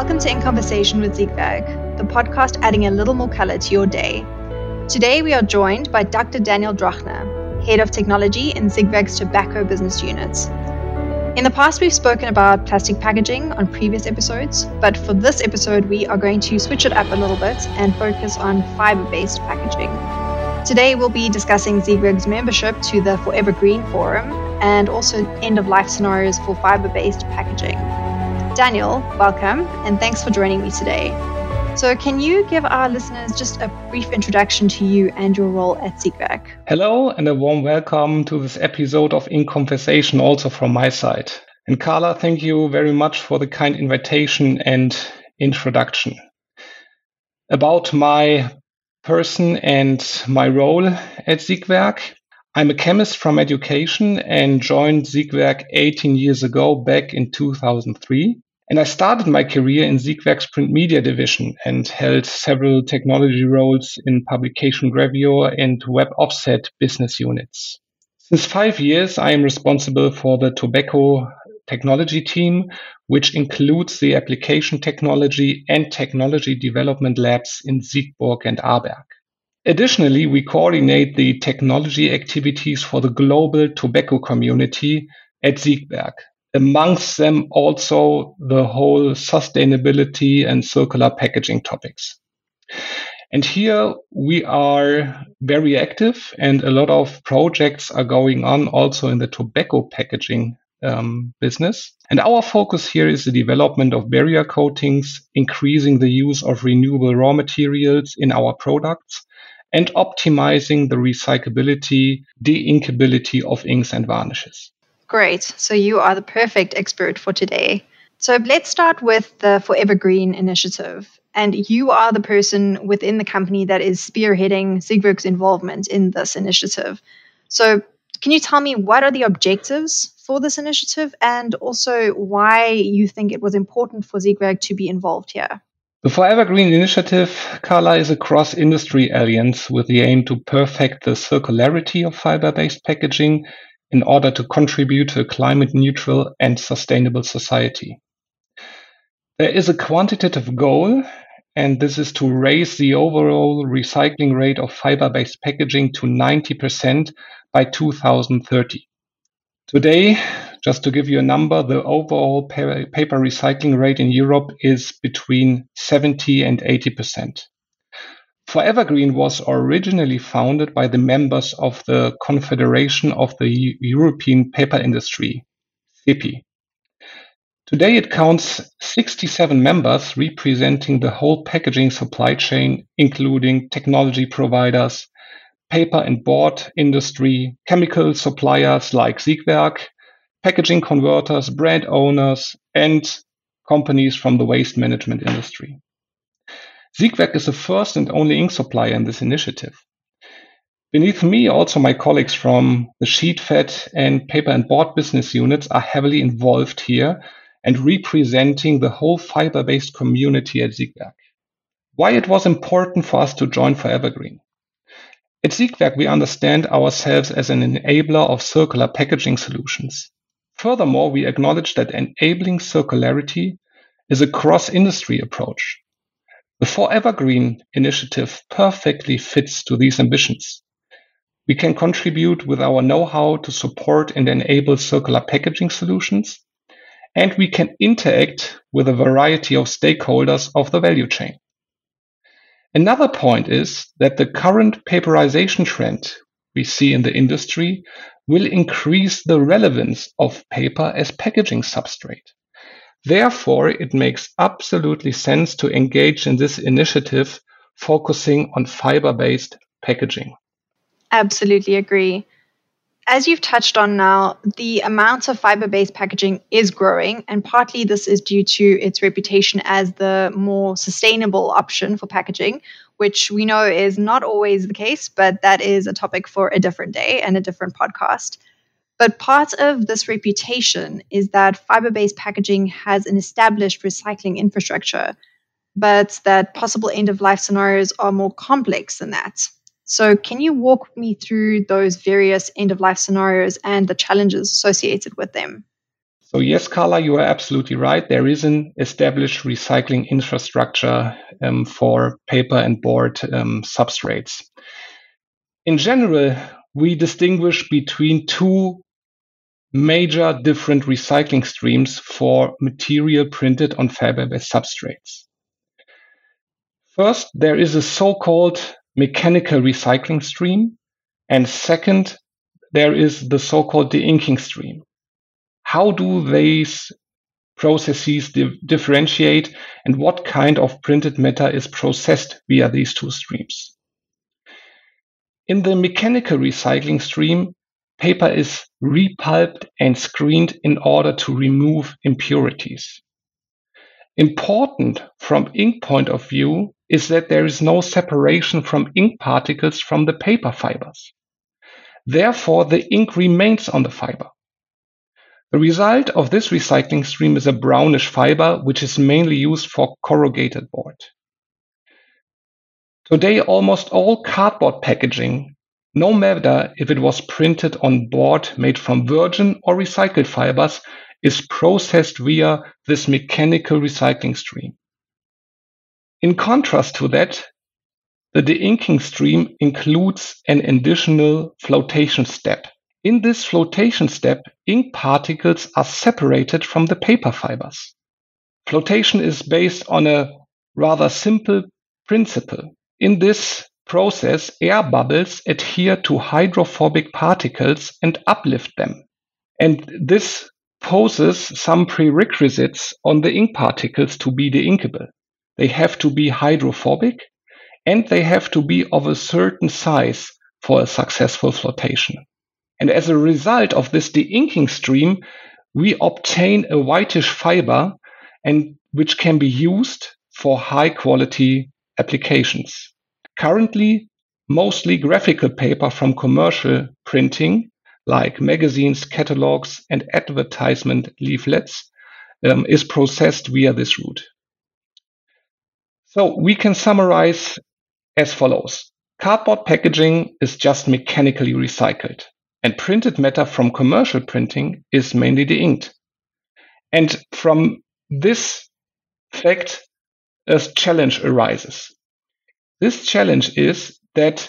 Welcome to In Conversation with Siegwerk, the podcast adding a little more color to your day. Today we are joined by Dr. Daniel Drochner, Head of Technology in Siegwerk's Tobacco Business Unit. In the past, we've spoken about plastic packaging on previous episodes, but for this episode, we are going to switch it up a little bit and focus on fiber based packaging. Today, we'll be discussing Siegwerk's membership to the Forever Green Forum and also end of life scenarios for fiber based packaging. Daniel, welcome, and thanks for joining me today. So, can you give our listeners just a brief introduction to you and your role at Siegwerk? Hello, and a warm welcome to this episode of In Conversation, also from my side. And Carla, thank you very much for the kind invitation and introduction. About my person and my role at Siegwerk. I'm a chemist from education and joined Siegwerk 18 years ago back in 2003. And I started my career in Siegwerk's print media division and held several technology roles in publication gravure and web offset business units. Since five years, I am responsible for the tobacco technology team, which includes the application technology and technology development labs in Siegburg and Aarberg. Additionally, we coordinate the technology activities for the global tobacco community at Siegburg. amongst them also the whole sustainability and circular packaging topics. And here we are very active and a lot of projects are going on also in the tobacco packaging um, business. And our focus here is the development of barrier coatings, increasing the use of renewable raw materials in our products, and optimizing the recyclability, de-inkability of inks and varnishes. Great. So you are the perfect expert for today. So let's start with the Forever Green initiative. And you are the person within the company that is spearheading Siegwerk's involvement in this initiative. So can you tell me what are the objectives for this initiative and also why you think it was important for Siegwerk to be involved here? The Forever Green initiative, Carla, is a cross industry alliance with the aim to perfect the circularity of fiber based packaging in order to contribute to a climate neutral and sustainable society. There is a quantitative goal, and this is to raise the overall recycling rate of fiber based packaging to 90% by 2030. Today, just to give you a number, the overall paper recycling rate in Europe is between 70 and 80%. Forever Green was originally founded by the members of the Confederation of the European Paper Industry, CEPI. Today it counts 67 members representing the whole packaging supply chain, including technology providers, paper and board industry, chemical suppliers like Siegwerk, packaging converters, brand owners, and companies from the waste management industry. Siegwerk is the first and only ink supplier in this initiative. Beneath me, also my colleagues from the sheet fed and paper and board business units are heavily involved here and representing the whole fiber based community at Siegwerk. Why it was important for us to join Forever Green. At Siegwerk, we understand ourselves as an enabler of circular packaging solutions. Furthermore, we acknowledge that enabling circularity is a cross industry approach the Forever Green initiative perfectly fits to these ambitions. We can contribute with our know-how to support and enable circular packaging solutions, and we can interact with a variety of stakeholders of the value chain. Another point is that the current paperization trend we see in the industry will increase the relevance of paper as packaging substrate. Therefore, it makes absolutely sense to engage in this initiative focusing on fiber-based packaging. Absolutely agree. As you've touched on now, the amount of fiber based packaging is growing, and partly this is due to its reputation as the more sustainable option for packaging, which we know is not always the case, but that is a topic for a different day and a different podcast. But part of this reputation is that fiber based packaging has an established recycling infrastructure, but that possible end of life scenarios are more complex than that. So, can you walk me through those various end of life scenarios and the challenges associated with them? So yes, Carla, you are absolutely right. There is an established recycling infrastructure um, for paper and board um, substrates. In general, we distinguish between two major different recycling streams for material printed on fiber-based substrates. First, there is a so-called mechanical recycling stream, and second, there is the so-called deinking stream. How do these processes di- differentiate and what kind of printed matter is processed via these two streams? In the mechanical recycling stream, paper is repulped and screened in order to remove impurities. Important from ink point of view is that there is no separation from ink particles from the paper fibers. Therefore, the ink remains on the fiber. The result of this recycling stream is a brownish fiber, which is mainly used for corrugated board. Today, almost all cardboard packaging, no matter if it was printed on board made from virgin or recycled fibers, is processed via this mechanical recycling stream. In contrast to that, the deinking stream includes an additional flotation step. In this flotation step, ink particles are separated from the paper fibers. Flotation is based on a rather simple principle. In this process, air bubbles adhere to hydrophobic particles and uplift them. And this poses some prerequisites on the ink particles to be deinkable. They have to be hydrophobic and they have to be of a certain size for a successful flotation. And as a result of this deinking stream, we obtain a whitish fiber and which can be used for high quality applications. Currently, mostly graphical paper from commercial printing, like magazines, catalogs, and advertisement leaflets, um, is processed via this route. So we can summarize as follows. Cardboard packaging is just mechanically recycled and printed matter from commercial printing is mainly deinked. And from this fact, a challenge arises. This challenge is that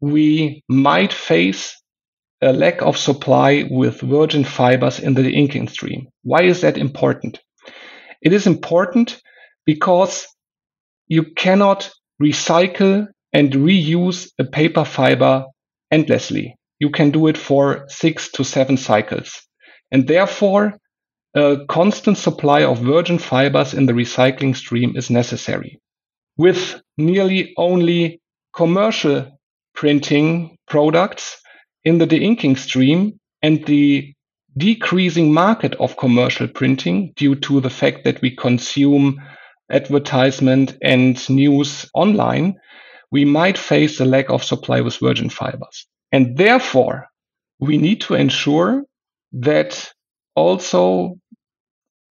we might face a lack of supply with virgin fibers in the inking stream. Why is that important? It is important because you cannot recycle and reuse a paper fiber endlessly you can do it for six to seven cycles. And therefore, a constant supply of virgin fibers in the recycling stream is necessary. With nearly only commercial printing products in the deinking stream and the decreasing market of commercial printing due to the fact that we consume advertisement and news online, we might face a lack of supply with virgin fibers. And therefore, we need to ensure that also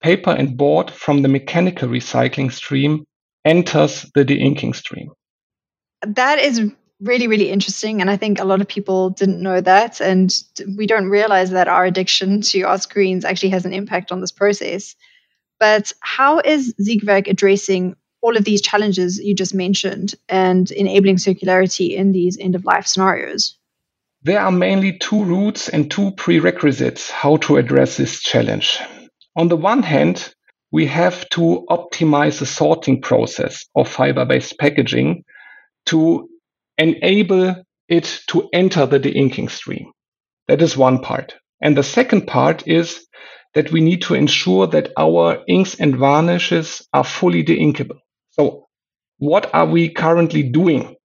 paper and board from the mechanical recycling stream enters the deinking stream. That is really, really interesting. And I think a lot of people didn't know that. And we don't realize that our addiction to our screens actually has an impact on this process. But how is Siegwerk addressing all of these challenges you just mentioned and enabling circularity in these end of life scenarios? There are mainly two routes and two prerequisites how to address this challenge. On the one hand, we have to optimize the sorting process of fiber based packaging to enable it to enter the deinking stream. That is one part. And the second part is that we need to ensure that our inks and varnishes are fully deinkable. So, what are we currently doing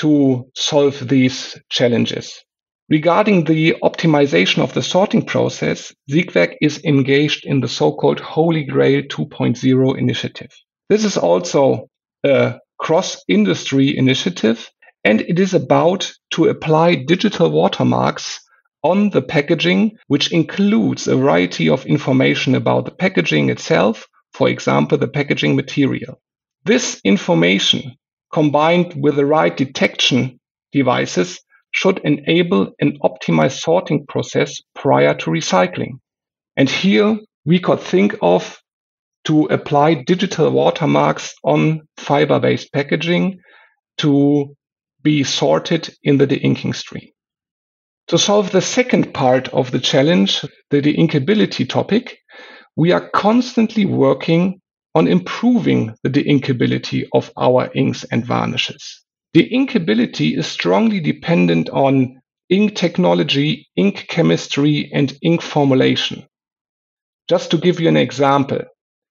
to solve these challenges? Regarding the optimization of the sorting process, Siegwerk is engaged in the so-called Holy Grail 2.0 initiative. This is also a cross-industry initiative, and it is about to apply digital watermarks on the packaging, which includes a variety of information about the packaging itself, for example, the packaging material. This information, combined with the right detection devices, should enable an optimized sorting process prior to recycling. And here we could think of to apply digital watermarks on fiber-based packaging to be sorted in the deinking stream. To solve the second part of the challenge, the deinkability topic, we are constantly working on improving the deinkability of our inks and varnishes. Deinkability is strongly dependent on ink technology, ink chemistry, and ink formulation. Just to give you an example,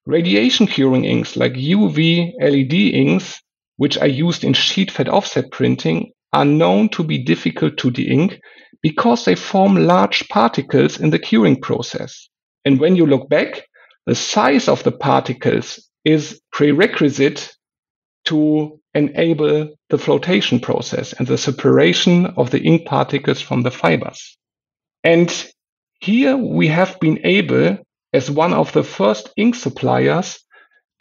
radiation curing inks like UV LED inks, which are used in sheet fed offset printing, are known to be difficult to deink because they form large particles in the curing process. And when you look back, the size of the particles is prerequisite to enable the flotation process and the separation of the ink particles from the fibers. And here we have been able, as one of the first ink suppliers,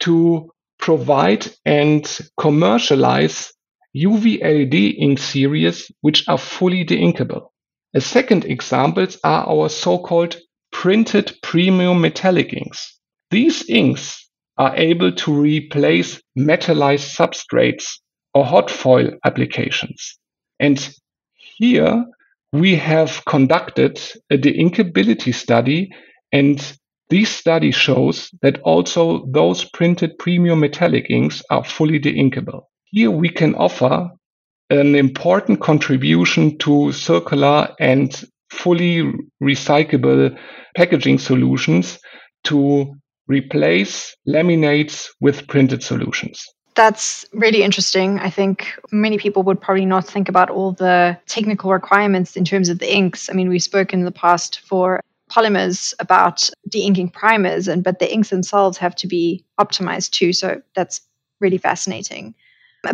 to provide and commercialize UV LED ink series which are fully deinkable. A second examples are our so-called printed premium metallic inks. These inks are able to replace metallized substrates or hot foil applications. And here we have conducted a deinkability study and this study shows that also those printed premium metallic inks are fully deinkable. Here we can offer an important contribution to circular and fully recyclable packaging solutions to replace laminates with printed solutions. That's really interesting. I think many people would probably not think about all the technical requirements in terms of the inks. I mean, we've spoken in the past for polymers about de-inking primers and but the inks themselves have to be optimized too. So that's really fascinating.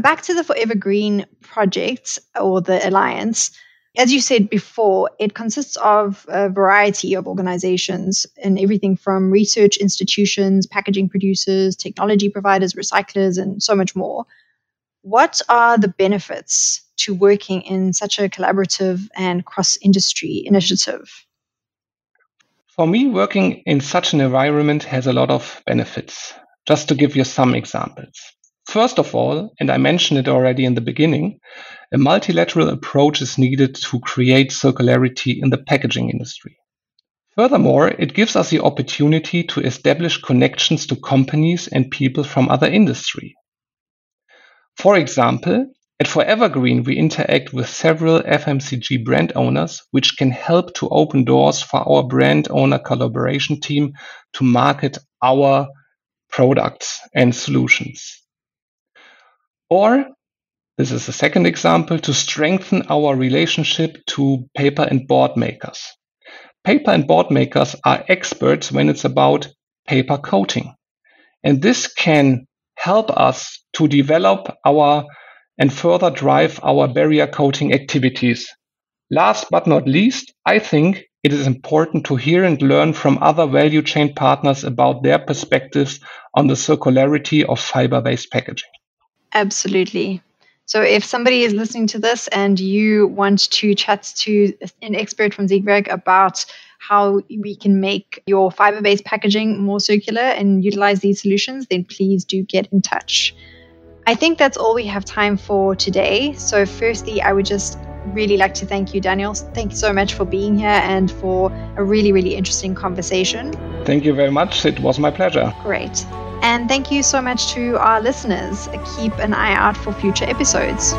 Back to the Forever Green project or the alliance. As you said before, it consists of a variety of organizations and everything from research institutions, packaging producers, technology providers, recyclers, and so much more. What are the benefits to working in such a collaborative and cross industry initiative? For me, working in such an environment has a lot of benefits. Just to give you some examples. First of all, and I mentioned it already in the beginning, a multilateral approach is needed to create circularity in the packaging industry. Furthermore, it gives us the opportunity to establish connections to companies and people from other industry. For example, at Forever Green, we interact with several FMCG brand owners, which can help to open doors for our brand owner collaboration team to market our products and solutions. Or this is a second example to strengthen our relationship to paper and board makers. Paper and board makers are experts when it's about paper coating. And this can help us to develop our and further drive our barrier coating activities. Last but not least, I think it is important to hear and learn from other value chain partners about their perspectives on the circularity of fiber based packaging. Absolutely. So if somebody is listening to this and you want to chat to an expert from Siegwerk about how we can make your fiber based packaging more circular and utilize these solutions, then please do get in touch. I think that's all we have time for today. So, firstly, I would just really like to thank you, Daniel. Thank you so much for being here and for a really, really interesting conversation. Thank you very much. It was my pleasure. Great. And thank you so much to our listeners. Keep an eye out for future episodes.